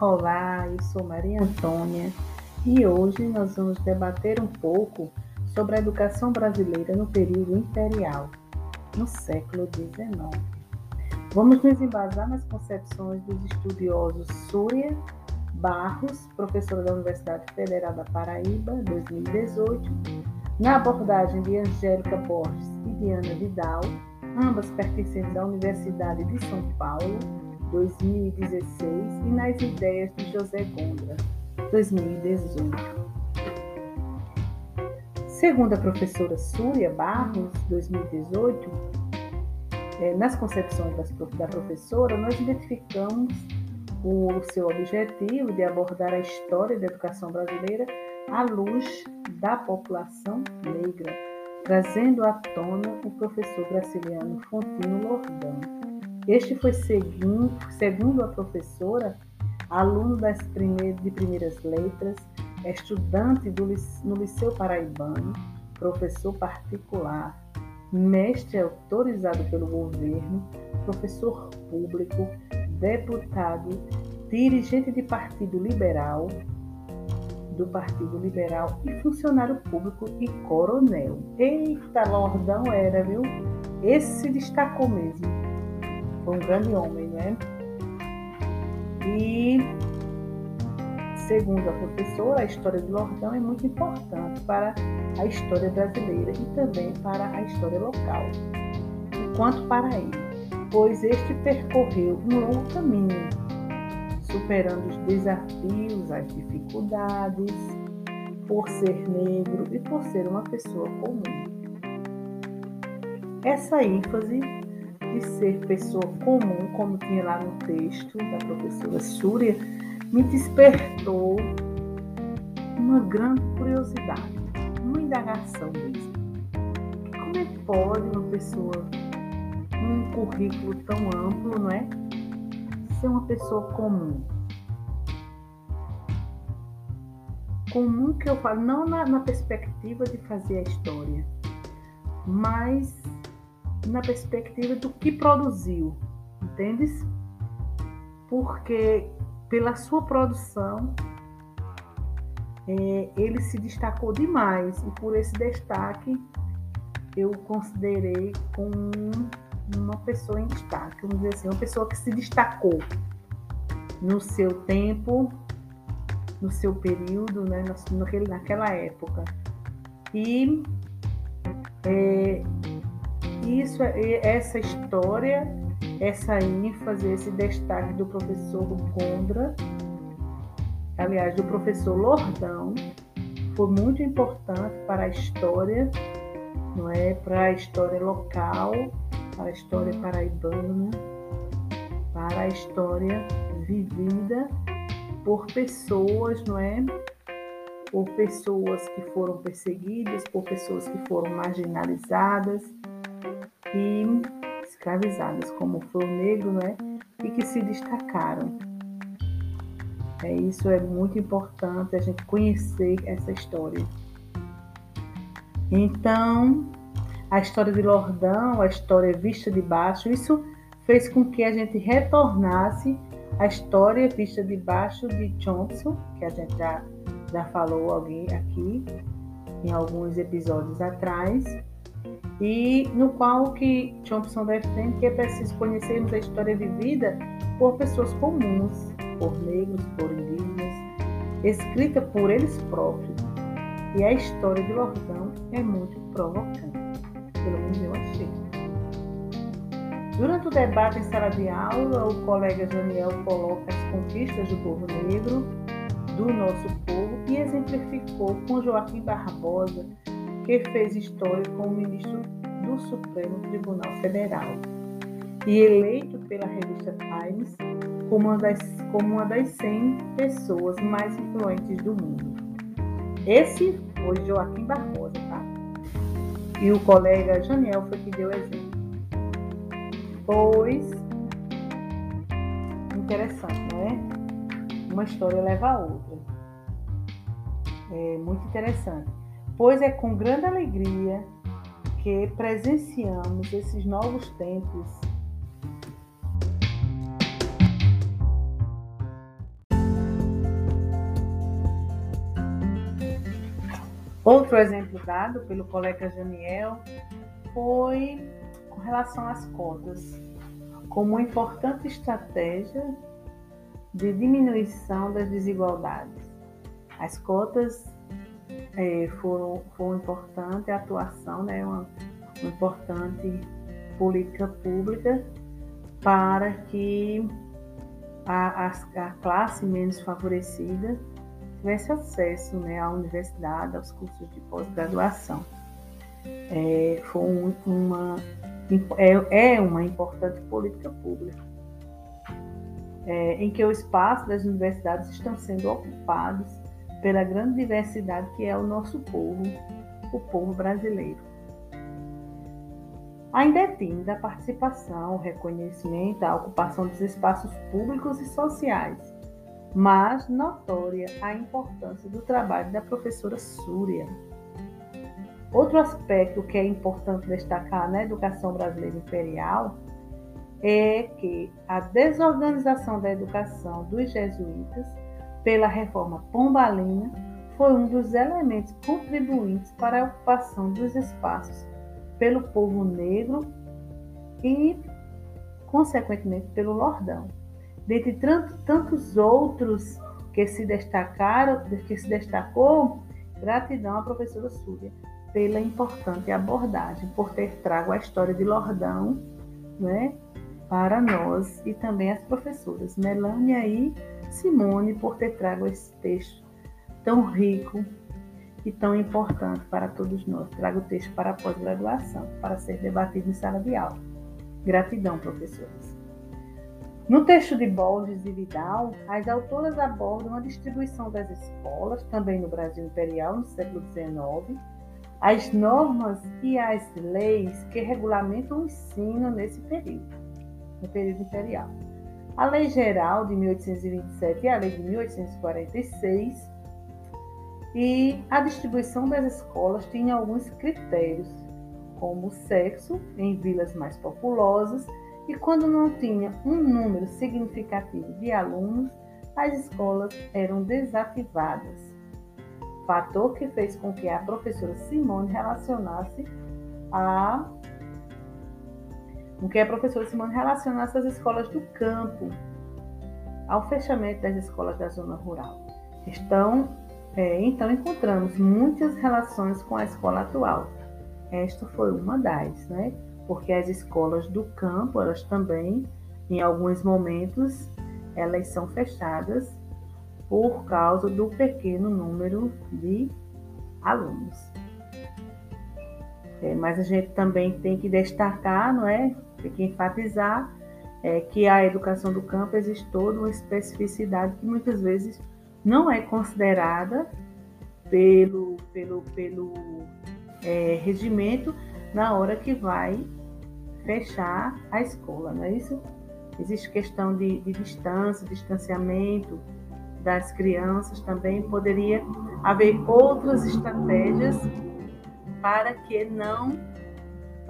Olá, eu sou Maria Antônia e hoje nós vamos debater um pouco sobre a educação brasileira no período imperial, no século XIX. Vamos nos embasar nas concepções dos estudiosos Súria Barros, professora da Universidade Federal da Paraíba, 2018, na abordagem de Angélica Borges e Diana Vidal, ambas pertencentes à Universidade de São Paulo, 2016, e nas ideias de José Gondra, 2018. Segundo a professora Súria Barros, 2018, é, nas concepções da professora, nós identificamos o seu objetivo de abordar a história da educação brasileira à luz da população negra, trazendo à tona o professor Graciliano Fontino Lordão. Este foi, segundo, segundo a professora, aluno das primeiras, de primeiras letras, estudante do, no Liceu Paraibano, professor particular, mestre autorizado pelo governo, professor público, deputado, dirigente de Partido Liberal, do Partido Liberal e funcionário público e coronel. Eita, Lordão era, viu? Esse se destacou mesmo. Foi um grande homem, né? E, segundo a professora, a história de Lordão é muito importante para a história brasileira e também para a história local, enquanto para ele, pois este percorreu um longo caminho superando os desafios, as dificuldades, por ser negro e por ser uma pessoa comum. Essa ênfase de ser pessoa comum, como tinha lá no texto da professora Súria, me despertou uma grande curiosidade, uma indagação mesmo. Como é que pode uma pessoa, um currículo tão amplo, não é? ser uma pessoa comum. Comum que eu falo, não na, na perspectiva de fazer a história, mas na perspectiva do que produziu, entendes? Porque pela sua produção é, ele se destacou demais e por esse destaque eu considerei como uma pessoa em destaque, vamos dizer assim, uma pessoa que se destacou no seu tempo, no seu período, né, naquela época. E é, isso, essa história, essa ênfase, esse destaque do professor Gondra, aliás, do professor Lordão, foi muito importante para a história, não é, para a história local para a história paraibana, para a história vivida por pessoas, não é? Por pessoas que foram perseguidas, por pessoas que foram marginalizadas e escravizadas, como o negro, não é? E que se destacaram. É, isso é muito importante a gente conhecer essa história. Então, a história de Lordão, a história vista de baixo, isso fez com que a gente retornasse à história vista de baixo de Thompson, que a gente já, já falou alguém aqui em alguns episódios atrás, e no qual que Thompson defende que é preciso conhecermos a história vivida por pessoas comuns, por negros, por indígenas, escrita por eles próprios. E a história de Lordão é muito provocante pelo menos eu achei. Durante o debate em sala de aula, o colega Daniel coloca as conquistas do povo negro, do nosso povo, e exemplificou com Joaquim Barbosa, que fez história como ministro do Supremo Tribunal Federal e eleito pela revista Times como uma das, como uma das 100 pessoas mais influentes do mundo. Esse foi Joaquim Barbosa, tá? E o colega Janiel foi que deu exemplo. Pois, interessante, não é? Uma história leva a outra. É muito interessante pois é com grande alegria que presenciamos esses novos tempos. Outro exemplo dado pelo colega Janiel foi com relação às cotas, como uma importante estratégia de diminuição das desigualdades. As cotas é, foram, foram importante, a atuação, né, uma, uma importante política pública para que a, a, a classe menos favorecida tivesse acesso né, à universidade, aos cursos de pós-graduação. É, foi um, uma, é, é, uma importante política pública, é, em que o espaço das universidades estão sendo ocupados pela grande diversidade que é o nosso povo, o povo brasileiro. Ainda é tímida a participação, o reconhecimento, a ocupação dos espaços públicos e sociais, mas notória a importância do trabalho da professora Súria. Outro aspecto que é importante destacar na educação brasileira imperial é que a desorganização da educação dos jesuítas pela reforma pombalina foi um dos elementos contribuintes para a ocupação dos espaços pelo povo negro e, consequentemente, pelo Lordão. Dentre tantos outros que se destacaram, que se destacou, gratidão à professora Súria pela importante abordagem, por ter trago a história de Lordão, né, para nós e também as professoras Melânia e Simone por ter trago esse texto tão rico e tão importante para todos nós. Trago o texto para a pós-graduação, para ser debatido em sala de aula. Gratidão, professores. No texto de Borges e Vidal, as autoras abordam a distribuição das escolas, também no Brasil Imperial, no século XIX, as normas e as leis que regulamentam o ensino nesse período, no período imperial. A Lei Geral de 1827 e a Lei de 1846 e a distribuição das escolas tinha alguns critérios, como sexo em vilas mais populosas e quando não tinha um número significativo de alunos, as escolas eram desativadas. Fator que fez com que a professora Simone relacionasse a com que a professora Simone relacionasse as escolas do campo ao fechamento das escolas da zona rural. Então, é, então encontramos muitas relações com a escola atual. Esta foi uma das, né? Porque as escolas do campo, elas também, em alguns momentos, elas são fechadas por causa do pequeno número de alunos. É, mas a gente também tem que destacar, não é? Tem que enfatizar é, que a educação do campo existe toda uma especificidade que muitas vezes não é considerada pelo, pelo, pelo é, regimento na hora que vai fechar a escola, não é isso? Existe questão de, de distância, distanciamento das crianças também. Poderia haver outras estratégias para que não,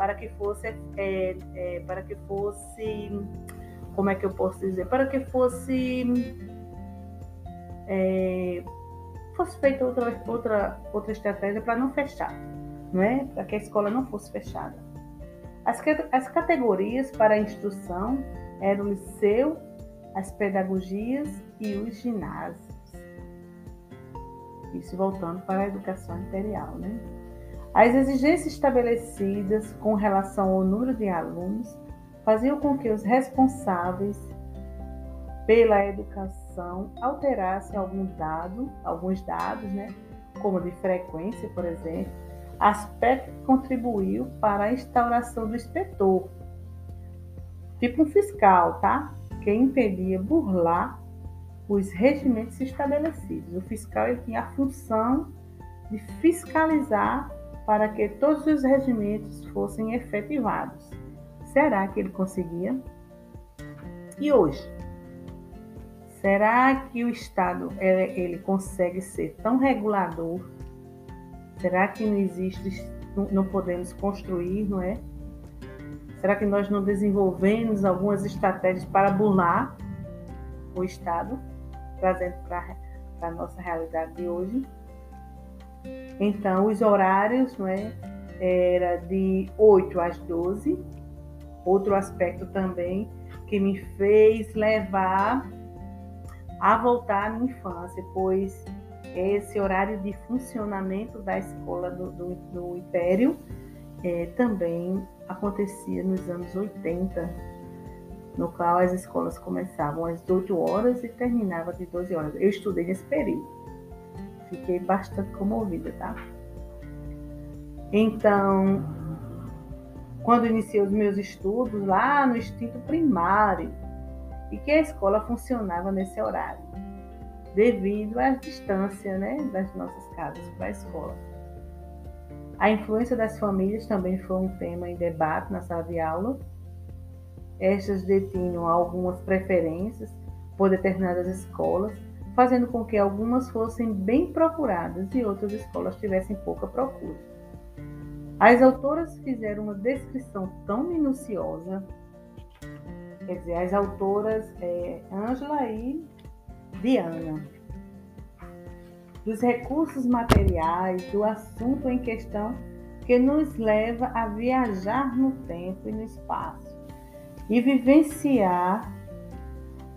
para que fosse, é, é, para que fosse, como é que eu posso dizer, para que fosse é, fosse feita outra, outra, outra estratégia para não fechar, não é? Para que a escola não fosse fechada. As, as categorias para a instrução eram o liceu, as pedagogias e os ginásios. Isso voltando para a educação imperial, né? As exigências estabelecidas com relação ao número de alunos faziam com que os responsáveis pela educação alterasse algum dado, alguns dados, né, como de frequência, por exemplo, aspecto que contribuiu para a instauração do inspetor, tipo um fiscal, tá? Que impedia burlar os regimentos estabelecidos. O fiscal ele tinha a função de fiscalizar para que todos os regimentos fossem efetivados. Será que ele conseguia? E hoje? Será que o Estado ele consegue ser tão regulador? Será que não existe, não podemos construir, não é? Será que nós não desenvolvemos algumas estratégias para burlar o Estado, trazendo para a nossa realidade de hoje? Então, os horários não é, era de 8 às 12. Outro aspecto também que me fez levar a voltar à minha infância, pois esse horário de funcionamento da escola do, do, do Império é, também acontecia nos anos 80, no qual as escolas começavam às 8 horas e terminavam às 12 horas. Eu estudei nesse período. Fiquei bastante comovida, tá? Então, quando iniciei os meus estudos lá no instinto primário, e que a escola funcionava nesse horário, devido à distância né, das nossas casas para a escola. A influência das famílias também foi um tema em debate na sala de aula. Estas detinham algumas preferências por determinadas escolas, fazendo com que algumas fossem bem procuradas e outras escolas tivessem pouca procura. As autoras fizeram uma descrição tão minuciosa quer dizer, as autoras é, Ângela e Diana, dos recursos materiais, do assunto em questão que nos leva a viajar no tempo e no espaço e vivenciar,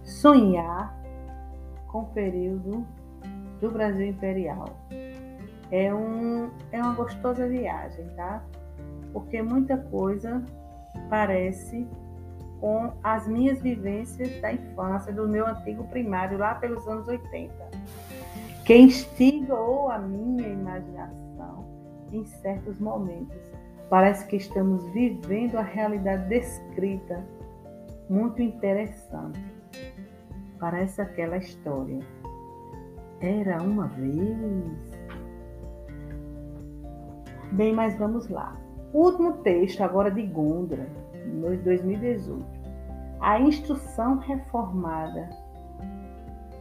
sonhar com o período do Brasil Imperial. É, um, é uma gostosa viagem, tá? Porque muita coisa parece com as minhas vivências da infância, do meu antigo primário, lá pelos anos 80, que instigou a minha imaginação em certos momentos. Parece que estamos vivendo a realidade descrita, muito interessante. Parece aquela história. Era uma vez. Bem, mas vamos lá. Último texto, agora de Gondra, no 2018. A instrução reformada.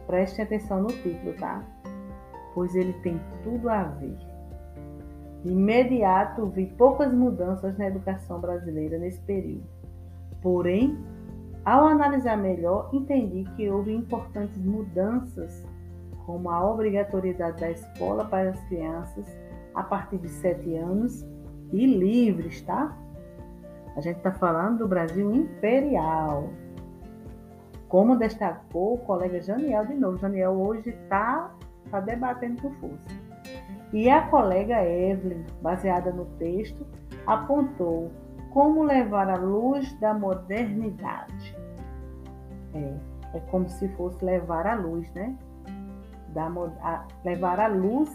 Preste atenção no título, tá? Pois ele tem tudo a ver. De imediato vi poucas mudanças na educação brasileira nesse período. Porém, ao analisar melhor, entendi que houve importantes mudanças, como a obrigatoriedade da escola para as crianças a partir de 7 anos e livres, tá? A gente está falando do Brasil imperial. Como destacou o colega Janiel de novo. Janiel hoje está tá debatendo com força. E a colega Evelyn, baseada no texto, apontou como levar a luz da modernidade. É, é como se fosse levar a luz, né? Da, a, levar a luz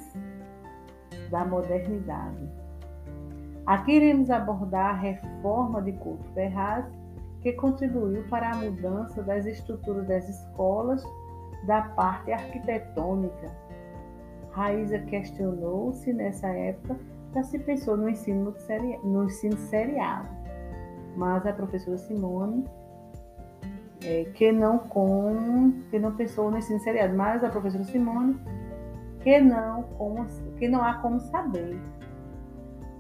da modernidade. Aqui iremos abordar a reforma de Couto Ferraz, que contribuiu para a mudança das estruturas das escolas da parte arquitetônica. Raíza questionou se nessa época já se pensou no ensino, no ensino seriado, mas a professora Simone, é, que, não com, que não pensou no ensino seriado, mas a professora Simone, que não, como, que não há como saber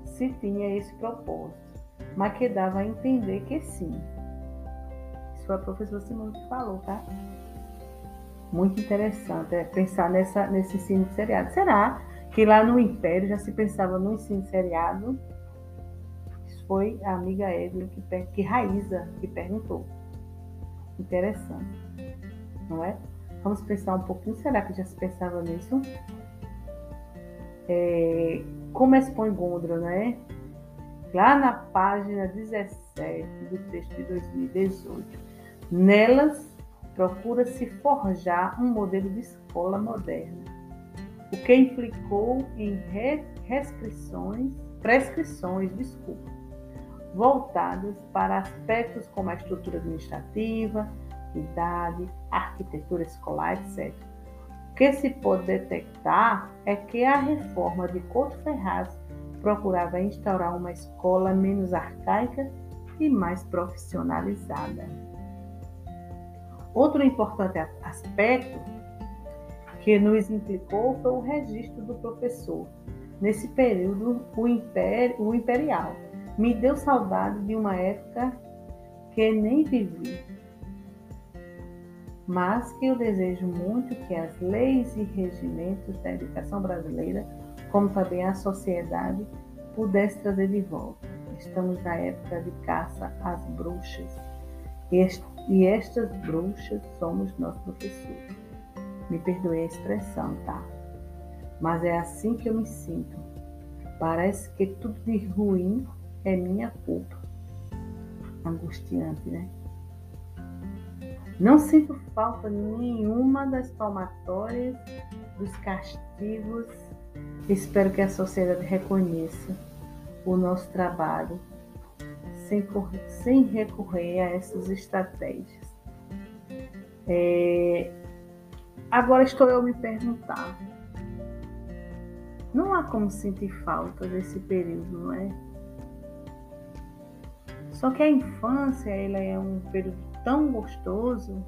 se tinha esse propósito, mas que dava a entender que sim. Isso foi a professora Simone que falou, tá? Muito interessante é pensar nessa, nesse ensino seriado. Será que lá no Império já se pensava no ensino seriado? Foi a amiga Edna que, que Raíza que perguntou. Interessante, não é? Vamos pensar um pouquinho. Será que já se pensava nisso? É, como expõe Gondra, né? Lá na página 17 do texto de 2018. Nelas procura-se forjar um modelo de escola moderna, o que implicou em restrições, prescrições, desculpa, voltadas para aspectos como a estrutura administrativa, idade, arquitetura escolar, etc que se pode detectar é que a reforma de Couto Ferraz procurava instaurar uma escola menos arcaica e mais profissionalizada. Outro importante aspecto que nos implicou foi o registro do professor. Nesse período, o, o imperial me deu saudade de uma época que nem vivi, mas que eu desejo muito que as leis e regimentos da educação brasileira como também a sociedade, pudesse trazer de volta. Estamos na época de caça às bruxas. E estas bruxas somos nós professores. Me perdoe a expressão, tá? Mas é assim que eu me sinto. Parece que tudo de ruim é minha culpa. Angustiante, né? Não sinto falta nenhuma das palmatórias, dos castigos. Espero que a sociedade reconheça o nosso trabalho sem, sem recorrer a essas estratégias. É, agora estou eu me perguntar. Não há como sentir falta desse período, não é? Só que a infância ela é um período tão gostoso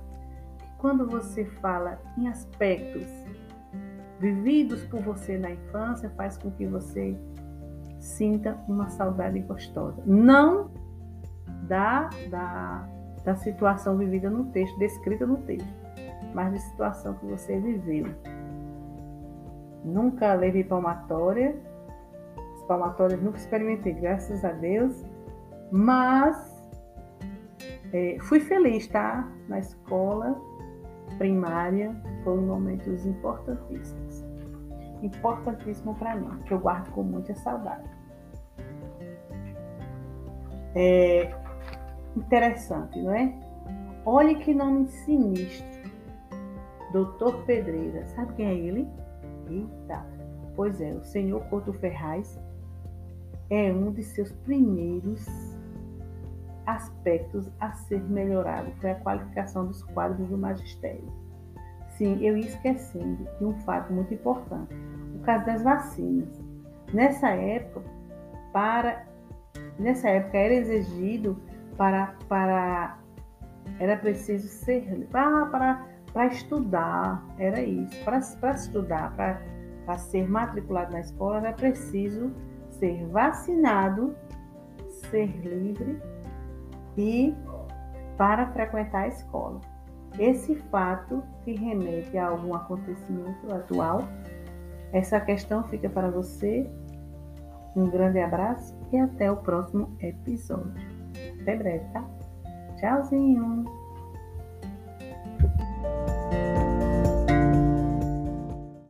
que quando você fala em aspectos vividos por você na infância, faz com que você sinta uma saudade gostosa. Não da, da, da situação vivida no texto, descrita no texto, mas da situação que você viveu. Nunca levei palmatória, as palmatórias nunca experimentei, graças a Deus, mas é, fui feliz, tá? Na escola primária, foram momentos importantíssimos. Importantíssimo para mim, que eu guardo com muita saudade. É interessante, não é? Olhe que nome sinistro. Doutor Pedreira. Sabe quem é ele? Eita! Pois é, o senhor Couto Ferraz é um de seus primeiros aspectos a ser melhorado foi a qualificação dos quadros do magistério. Sim, eu ia esquecendo de um fato muito importante, o caso das vacinas. Nessa época, para nessa época era exigido para para era preciso ser para para, para estudar, era isso, para, estudar, para, ser matriculado na escola era preciso ser vacinado, ser livre e para frequentar a escola. Esse fato te remete a algum acontecimento atual? Essa questão fica para você. Um grande abraço e até o próximo episódio. Até breve, tá? Tchauzinho!